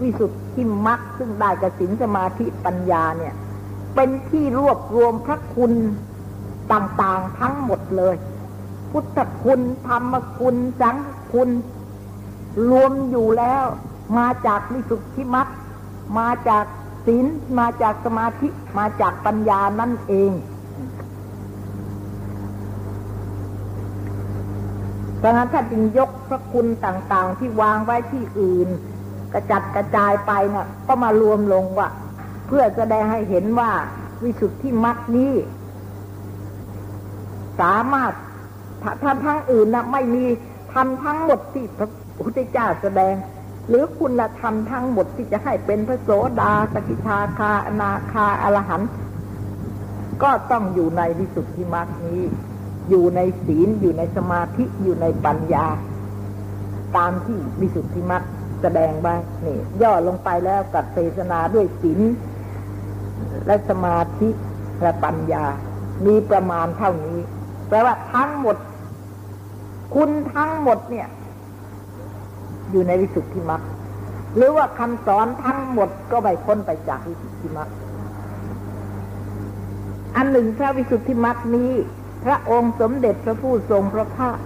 วิสุทธิมรรคซึ่งได้กับสินสมาธิปัญญาเนี่ย เป็นที่รวบรวมพระคุณต่างๆทั้งหมดเลย พุทธคุณธรรมคุณสังคุณ รวมอยู่แล้วมาจากวิสุทธิมรรคมาจากศีลมาจากสมาธิมาจากปัญญานั่นเอง เพราะนั้นถ้าจึงยกพระคุณต่างๆที่วางไว้ที่อื่น กระจัดกระจายไปเนะ่ะก็มารวมลงว่า เพื่อแสดงให้เห็นว่าวิสุทธิมรรคนี้ สามารถทำทั้งอื่นนะไม่มีทำทั้งหมดที่พระพุทธเจ้าแสดง หรือคุณธรรมทั้งหมดที่จะให้เป็นพระโสดาสกิทาคาอนาคาอรหันต์ก็ต้องอยู่ในวิสุทธิมรรคนี้ อยู่ในศีลอยู่ในสมาธิอยู่ในปัญญา ตามที่วิสุทธิมรรคแสดงไว้นี่ย่อลงไปแล้วกับเทศนาด้วยศีล และสมาธิและปัญญา มีประมาณเท่านี้ แปลว่าทั้งหมด คุณทั้งหมดเนี่ย อยู่ในวิสุทธิมรรคหรือว่าคำสอนทั้งหมดก็ไปพ้นไปจากวิสุทธิมรรคอันหนึ่งพระวิสุทธิมรรคนี้ พระองค์สมเด็จพระผู้ทรงพระภาค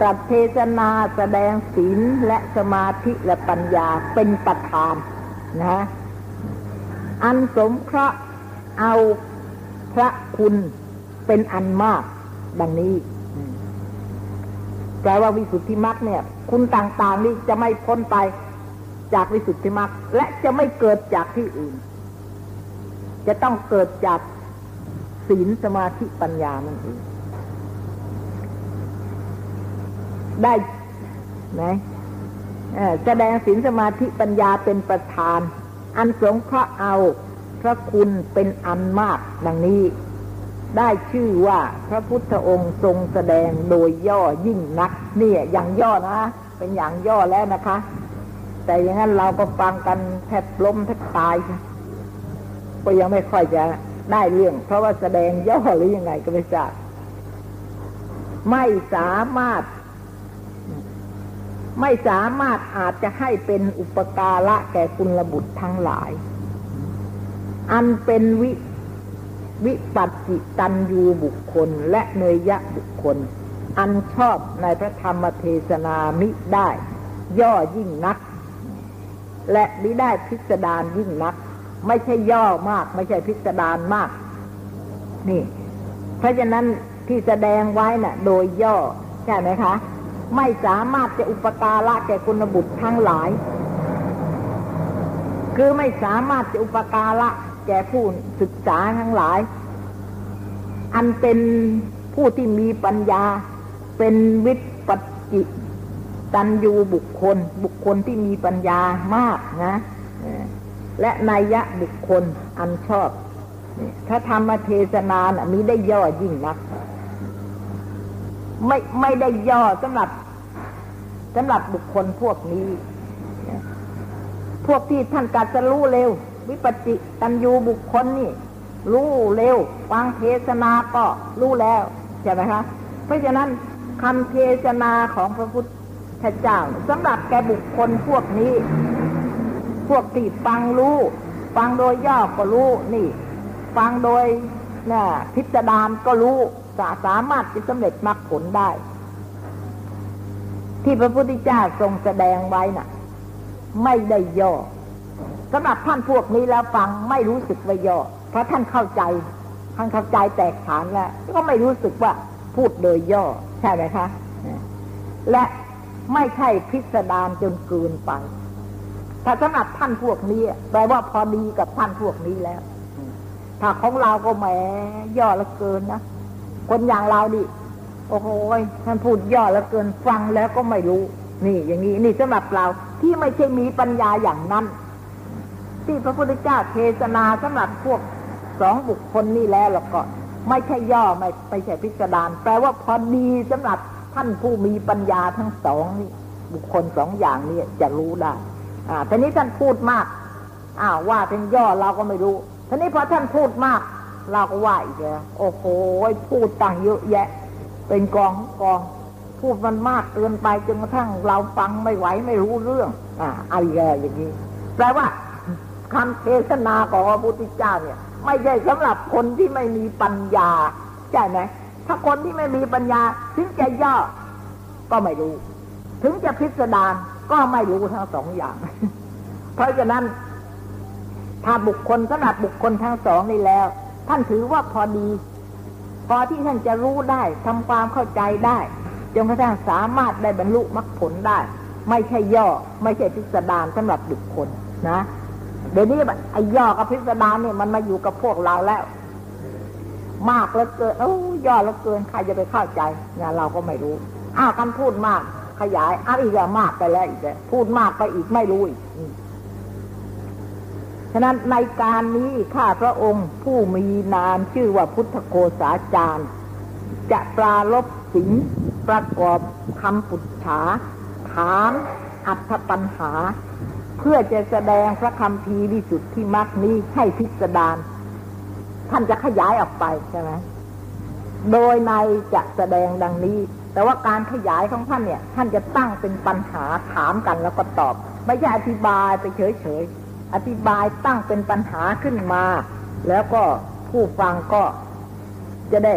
ตรัสเทศนาแสดงศีลและสมาธิและปัญญาเป็นประธานนะ อันสมเคราะห์ เอาพระคุณเป็นอันมากดังนี้แปลว่าวิสุทธิมรรคเนี่ย คุณต่างๆนี่จะไม่พ้นไปจากวิสุทธิมรรคและจะไม่เกิดจากที่อื่น จะต้องเกิดจากศีลสมาธิปัญญานั่นเองได้ไหมแสดงศีลสมาธิปัญญาเป็นประธาน อันสงเคราะห์เอา พระคุณเป็นอันมากดังนี้ ได้ชื่อว่าพระพุทธองค์ทรงแสดงโดยย่อยิ่งนัก เนี่ยอย่างย่อนะ เป็นอย่างย่อแล้วนะคะ แต่อย่างนั้นเราก็ฟังกันแทบล้มแทบตายก็ยังไม่ค่อยจะได้เรื่อง เพราะว่าแสดงย่อหรือยังไงก็ไม่ทราบไม่สามารถ ไม่สามารถอาจจะให้เป็นอุปการะแก่คุณระบุตรทั้งหลาย อันเป็นวิวิปัสสิตันยูบุคคลและเนยยะบุคคล อันชอบในพระธรรมเทศนามิได้ ย่อยิ่งนัก และมิได้พิสดารยิ่งนัก ไม่ใช่ย่อมาก ไม่ใช่พิสดารมาก นี่ เพราะฉะนั้นที่แสดงไว้นะ่ะ โดยย่อ ใช่ไหมคะ ไม่สามารถจะอุปการะแก่คุณบุตรทั้งหลาย คือไม่สามารถจะอุปการะ แก่ผู้ศึกษาทั้งหลาย อันเป็นผู้ที่มีปัญญา เป็นวิปัจิตันยูบุคคล บุคคลที่มีปัญญามากนะ และนัยยะบุคคลอันชอบถ้าธรรมเทศนานะมีได้ย่อยิ่งนัก ไม่ไม่ได้ย่อสำหรับสำหรับบุคคลพวกนี้ พวกที่ท่านกัดจะรู้เร็ว วิปจิตันยูบุคคลนี่ รู้เร็ว ฟังเทศนาก็รู้แล้ว ใช่ไหมคะ เพราะฉะนั้นคำเทศนาของพระพุทธเจ้าสำหรับแกบุคคลพวกนี้ พวกที่ฟังรู้ ฟังโดยย่อก็รู้นี่ ฟังโดยน่ะพิจารณาก็รู้จะสามารถจะสำเร็จมรรคผลได้ ที่พระพุทธเจ้าทรงแสดงไว้น่ะ ไม่ได้ย่อ สำหรับท่านพวกนี้แล้วฟังไม่รู้สึกว่าย่อเพราะท่านเข้าใจ ท่านเข้าใจแตกฐานแล้วก็ไม่รู้สึกว่าพูดโดยย่อ ใช่ไหมคะ และไม่ใช่พิสดารจนเกินไปถ้าสำหรับท่านพวกนี้แปลว่าพอดีกับท่านพวกนี้แล้วถ้าของเราก็แหมย่อละเกินนะคนอย่างเราดิโอ้โหท่านพูดย่อล้วเกินฟังแล้วก็ไม่รู้ นี่ อย่างนี้นี่สำหรับเราที่ไม่ใช่มีปัญญาอย่างนั้น ที่พระพุทธเจ้าเทศนาสำหรับพวกสองบุคคลนี่แล้วแล้วก็ ไม่ใช่ย่อไม่ไม่ใช่พิจารณาแปลว่าพอดีสำหรับท่านผู้มีปัญญาทั้งสองนี่บุคคลสองอย่างนี้จะรู้ได้ อ่าทีนี้ท่านพูดมากอ้าวว่าเป็นย่อเราก็ไม่รู้ทีนี้พอท่านพูดมาก เราก็ว่าอีกแล้วโอ้โหพูดต่างเยอะแยะ เป็นกองกอง พูดมันมากเกินไปจนกระทั่งเราฟังไม่ไหวไม่รู้เรื่อง อ่าอะไรอย่างนี้แปลว่า คำเทศนาของพระพุทธเจ้าเนี่ย ไม่ใช่สำหรับคนที่ไม่มีปัญญาใช่ไหมถ้าคนที่ไม่มีปัญญา ถึงจะย่อก็ไม่รู้ ถึงจะพิสดารก็ไม่รู้ทั้งสองอย่าง เพราะฉะนั้น ถ้าบุคคลสำหรับบุคคลทั้งสองนี่แล้ว ท่านถือว่าพอดี พอที่ท่านจะรู้ได้ทำความเข้าใจได้จนกระทั่งสามารถได้บรรลุมรรคผลได้ ไม่ใช่ย่อ ไม่ใช่พิสดารสำหรับบุคคลนะ เดี๋ยวนี้ไอ้ย่อกับพิสดารเนี่ยมันมาอยู่กับพวกเราแล้ว มากแล้วเกินโอ้ย่อแล้วเกินใครจะไปเข้าใจเนี่ยเราก็ไม่รู้อ้าวกันพูดมาก ขยายอ้าวอีกแล้วมากไปแล้วอีกแล้วพูดมากไปอีกไม่รู้อีกฉะนั้นในการนี้ข้าพระองค์ผู้มีนามชื่อว่าพุทธโคสาจารย์ จะปราลบสิงประกอบคำปุจฉาถามอัตถปัญหา เพื่อจะแสดงพระคำพีวิสุทธิมรรคนี้ให้พิสดารท่านจะขยายออกไปใช่ไหมโดยในจะแสดงดังนี้ แต่ว่าการขยายของท่านเนี่ย ท่านจะตั้งเป็นปัญหาถามกันแล้วก็ตอบ ไม่ใช่อธิบายไปเฉยๆ อธิบายตั้งเป็นปัญหาขึ้นมา แล้วก็ผู้ฟังก็จะได้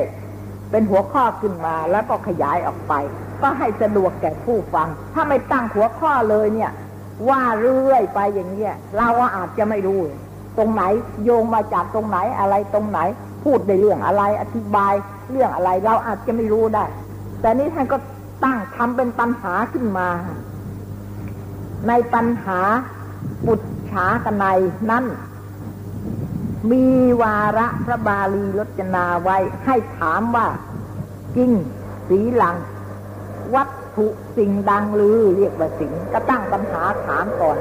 เป็นหัวข้อขึ้นมาแล้วก็ขยายออกไป ก็ให้สะดวกแก่ผู้ฟัง ถ้าไม่ตั้งหัวข้อเลยเนี่ย ว่าเรื่อยไปอย่างเงี้ยเราอาจจะไม่รู้ ตรงไหนโยงมาจากตรงไหนอะไรตรงไหน พูดในเรื่องอะไรอธิบายเรื่องอะไรเราอาจจะไม่รู้ได้ แต่นี้ท่านก็ตั้งทำเป็นปัญหาขึ้นมา ในปัญหาปุจฉากันในนั้นมีวาระพระบาลีรจนาไว้ให้ถามว่า จริงสีหลัง วัต ถุสิ่งดังลือเรียกว่าสิ่งก็ตั้งปัญหาถามก่อน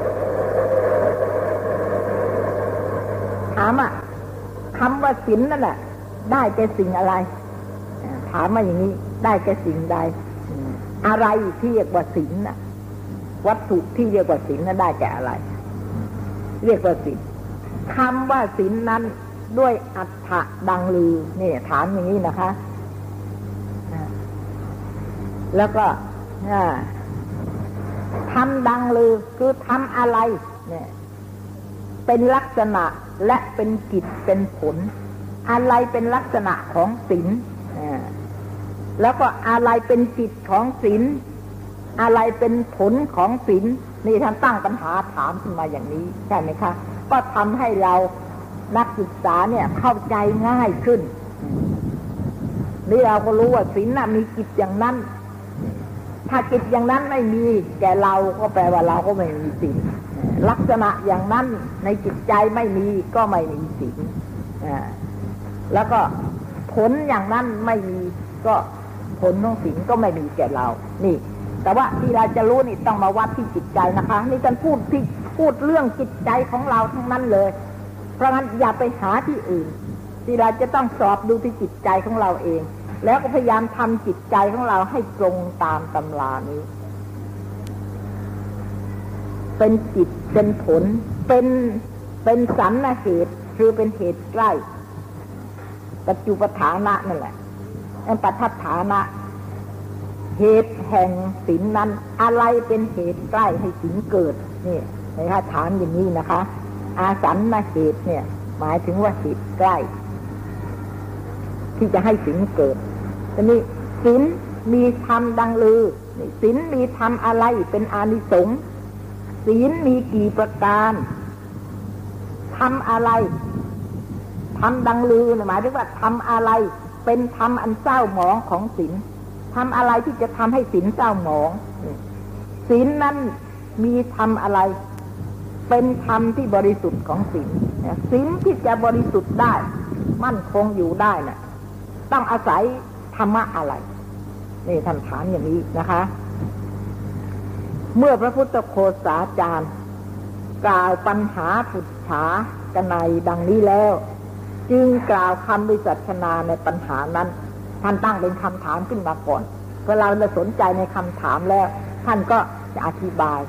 ถามอะคำว่าสินนั่นแหละได้แก่สิ่งอะไร ถามมาอย่างนี้ ได้แก่สิ่งใด อะไรที่เรียกว่าสินน่ะ วัตถุที่เรียกว่าสินนั้นได้แก่อะไร เรียกว่าสินคำว่าสินนั้นด้วยอัฏฐะดังลือเนี่ยถามอย่างนี้นะคะ แล้วก็ ทำดังลือคือทำอะไร เนี่ย เป็นลักษณะและเป็นกิจเป็นผล อะไรเป็นลักษณะของศีลแล้วก็อะไรเป็นกิจของศีลอะไรเป็นผลของศีลนี่ท่านตั้งปัญหาถามขึ้นมาอย่างนี้ใช่ไหมคะ ก็ทำให้เรานักศึกษาเนี่ยเข้าใจง่ายขึ้นนี่เราก็รู้ว่าศีลน่ะมีกิจอย่างนั้น ถ้ากิจอย่างนั้นไม่มีแกเราก็แปลว่าเราก็ไม่มีศีลลักษณะอย่างนั้นในจิตใจไม่มีก็ไม่มีศีลแล้วก็ผลอย่างนั้นไม่มีก็ผลของศีลก็ไม่มีแก่เรา นี่ แต่ว่าที่เราจะรู้นี่ต้องมาวัดที่จิตใจนะคะ นี่กันพูดที่พูดเรื่องจิตใจของเราทั้งนั้นเลย เพราะงั้นอย่าไปหาที่อื่น ที่เราจะต้องสอบดูที่จิตใจของเราเอง แล้วก็พยายามทำจิตใจของเราให้ตรงตามตำรานี้ เป็นจิตเป็นผล เป็นเป็นสันนเหตุคือเป็นเหตุใกล้ปัจจุปฐานะนั่นแหละอันปัทัฐานะเหตุแห่งสินนั้น อะไรเป็นเหตุใกล้ให้สินเกิดนี่นะคะถามอย่างนี้นะคะ อาสันมาเหตุเนี่ย หมายถึงว่าเหตุใกล้ ที่จะให้สินเกิดทีนี้สินมีธรรมดังลือสินมีธรรมอะไรเป็นอานิสงส์ศีลมีกี่ประการทำอะไรทำดังลือหมายถึงว่าทำอะไร เป็นธรรมอันเศร้าหมองของศีลทำอะไรที่จะทำให้ศีลเศร้าหมองศีลนั้นมีธรรมอะไร เป็นธรรมที่บริสุทธิ์ของศีลศีลที่จะบริสุทธิ์ได้ มั่นคงอยู่ได้นะ่ะ ต้องอาศัยธรรมะอะไร นี่ท่านถามอย่างนี้นะคะ เมื่อพระพุทธโคสาจารย์กล่าวปัญหาปุจฉากันในดังนี้แล้ว จึงกล่าวคำวิจัชนาในปัญหานั้น ท่านตั้งเป็นคำถามขึ้นมาก่อนเมื่อเราสนใจในคำถามแล้ว ท่านก็จะอธิบาย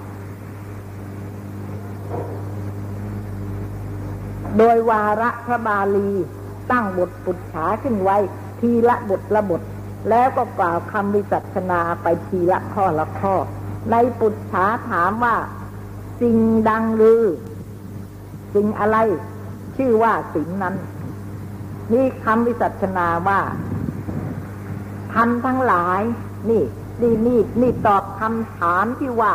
โดยวาระพระบาลีตั้งบทปุจฉาขึ้นไว้ ทีละบทละบท แล้วก็กล่าวคำวิจัชนาไปทีละข้อละข้อ ในปุจฉาถามว่า สิ่งดังลือ สิ่งอะไร ชื่อว่าสิ่งนั้น นี่คำวิจัชนาว่าทันทั้งหลาย นี่นี่นี่นี่ตอบคำถามที่ว่า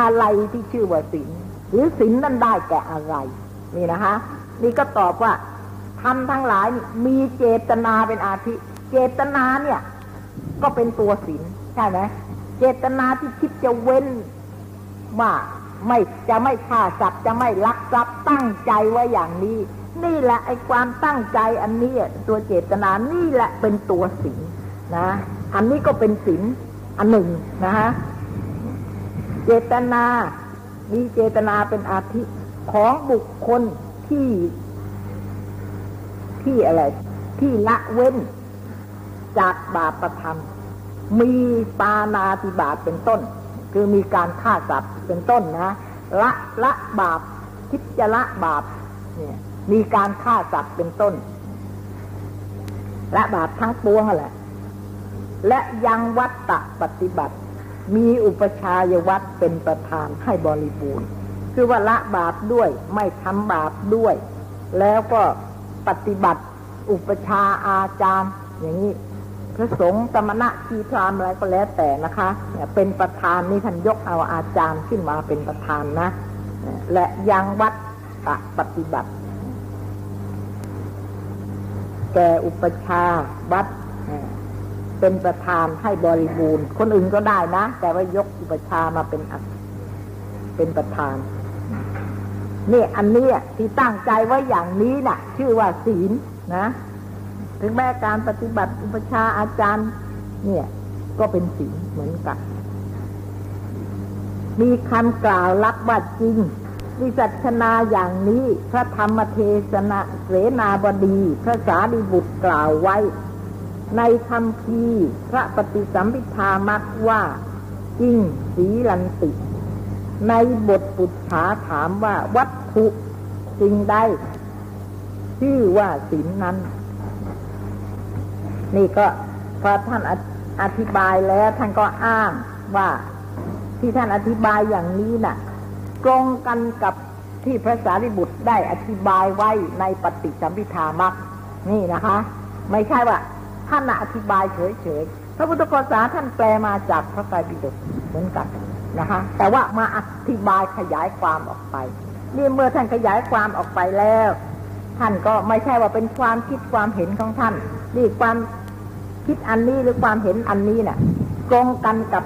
อะไรที่ชื่อว่าศีลหรือศีลนั้นได้แก่อะไร นี่นะคะ นี่ก็ตอบว่า ทำทั้งหลายมีเจตนาเป็นอาทิ เจตนาเนี่ย ก็เป็นตัวศีลใช่ไหมเจตนาที่คิดจะเว้นว่าไม่จะไม่ฆ่าสัตว์จะไม่ลักทรัพย์ตั้งใจไว้อย่างนี้ นี่แหละไอ้ความตั้งใจอันนี้ตัวเจตนานี่แหละเป็นตัวศีลนะ อันนี้ก็เป็นศีลอันหนึ่งนะฮะเจตนามีเจตนาเป็นอาทิของบุคคลที่ ที่อะไร ที่ละเว้น จากบาปประทำมีปานาติบาตเป็นต้น คือมีการฆ่าสัตว์เป็นต้นนะละละบาปคิดจะละบาปเนี่ยมีการฆ่าสัตว์เป็นต้นละบาปทั้งปวงแหละ และยังวัตตะปฏิบัติ มีอุปชายวัตเป็นประธานให้บริบูรณ์ คือว่าละบาปด้วยไม่ทำบาปด้วย แล้วก็ ปฏิบัติ อุปชาอาจารย์ อย่างนี้พระสงฆ์สมณะชีพรามอะไรก็แล้วแต่นะคะเป็นประธานนี่ท่านยกเอาอาจารย์ขึ้นมาเป็นประธานนะ และยังวัดปฏิบัติ แก่อุปชาวัดเป็นประธานให้บริบูรณ์ คนอื่นก็ได้นะ แต่ว่ายกอุปชามาเป็นเป็นประธาน นี่อันนี้ที่ตั้งใจไว้อย่างนี้นะ่ะ ชื่อว่าศีลนะ ถึงแม้การปฏิบัติอุปชาอาจารย์ เนี่ย ก็เป็นศีลเหมือนกัน มีคำกล่าวรับว่าจริงวิจัชนาอย่างนี้พระธรรมเทศนาเสนาบดี พระสารีบุตรกล่าวไว้ ในคำพีพระปฏิสัมพิธามักว่า จริงสีลันติ ในบทปุจฉาถามว่าวัตถุสิ่งใดชื่อว่าศีลนั้น นี่ก็พอท่านอธิบายแล้วท่านก็อ้างว่าที่ท่านอธิบายอย่างนี้นะ่ะ ตรงกันกับที่พระสารีบุตรได้อธิบายไว้ในปฏิสัมพิธามักนี่นะคะ ไม่ใช่ว่าท่านอธิบายเฉยๆพระพุทธกษาท่านแปลมาจากพระไตรปิฎกเหมือนกัน นะคะ แต่ว่ามาอธิบายขยายความออกไป นี่เมื่อท่านขยายความออกไปแล้ว ท่านก็ไม่ใช่ว่าเป็นความคิดความเห็นของท่าน นี่ความคิดอันนี้หรือความเห็นอันนี้เนะ่ยตรงกันกับ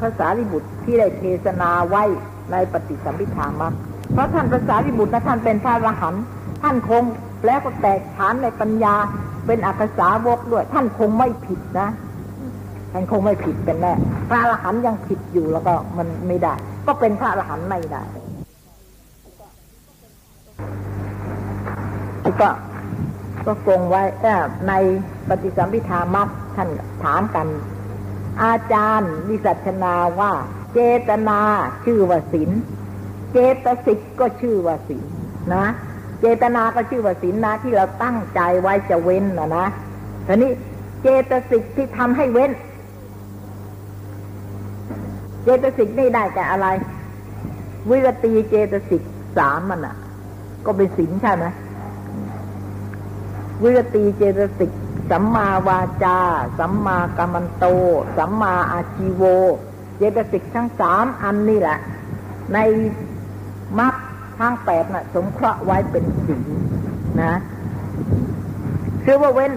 ภาษาลิบุตรที่ได้เทศนาไว้ในปฏิสัมพิธามักเพราะท่านภาษาลิบุตรนะท่านเป็นพระอรหันต์ท่านคงแล้วก็แตกฉานในปัญญา เป็นอักษาวกด้วย ท่านคงไม่ผิดนะ ท่านคงไม่ผิดเป็นแน่พระอรหันต์ยังผิดอยู่แล้วก็มันไม่ได้ ก็เป็นพระอรหันต์ไม่ได้ก็ก็คงไว้ในปฏิสัมพิธามักท่านถามกัน อาจารย์วิสัชนาว่า เจตนาชื่อว่าศีลเจตสิกก็ชื่อว่าศีลนะ เจตนาก็ชื่อว่าศีลนะ ที่เราตั้งใจไว้จะเว้นนะนะทีนี้เจตสิกที่ทำให้เว้น เจตสิกนี่ได้แต่อะไร วิรตีเจตสิกสามมันอะ ก็เป็นศีลใช่ไหมวิรตีเจตสิกสัมมาวาจา สัมมากัมมันโต สัมมาอาชีโว เจตสิกทั้งสามอันนี่แหละ ในมรรคทั้งแปดน่ะ สงเคราะห์ไว้เป็นศีลนะคือว่าเว้น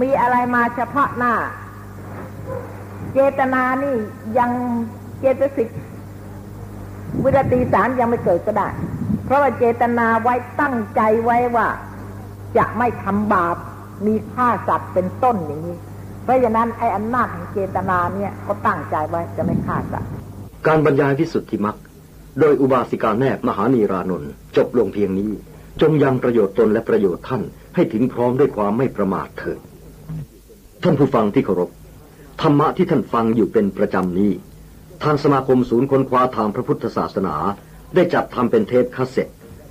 มีอะไรมาเฉพาะหน้า เจตนานี่ยัง เจตสิกวิรตีสามยังไม่เกิดก็ได้ เพราะว่าเจตนาไว้ตั้งใจไว้ว่า จะไม่ทำบาปมีฆ่าสัตว์เป็นต้นอย่างนี้ เพราะฉะนั้นไอ้อำนาจของเจตนาเนี่ยก็ตั้งใจไว้จะไม่ฆ่าสัตว์ การบรรยายวิสุทธิมักโดยอุบาสิกาแนบมหานีรานนท์จบลงเพียงนี้ จงยังประโยชน์ตนและประโยชน์ท่านให้ถึงพร้อมด้วยความไม่ประมาทเถิดท่านผู้ฟังที่เคารพธรรมะที่ท่านฟังอยู่เป็นประจำนี้ ทางสมาคมศูนย์ค้นคว้าทางพระพุทธศาสนา ได้จัดทำเป็นเทปคาสเซ็ต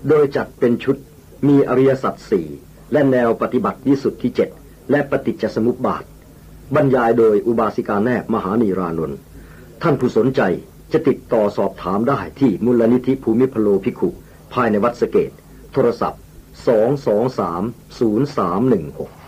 โดยจัดเป็นชุดมีอริยสัจสี่และแนวปฏิบัติวิสุทธิเจ็ดและปฏิจจสมุปบาท บรรยายโดยอุบาสิกาแนบมหานีรานนท์ท่านผู้สนใจจะติดต่อสอบถามได้ที่มูลนิธิภูมิพโลภิกขุ ภายในวัดสระเกศ โทรศัพท์ 223 0316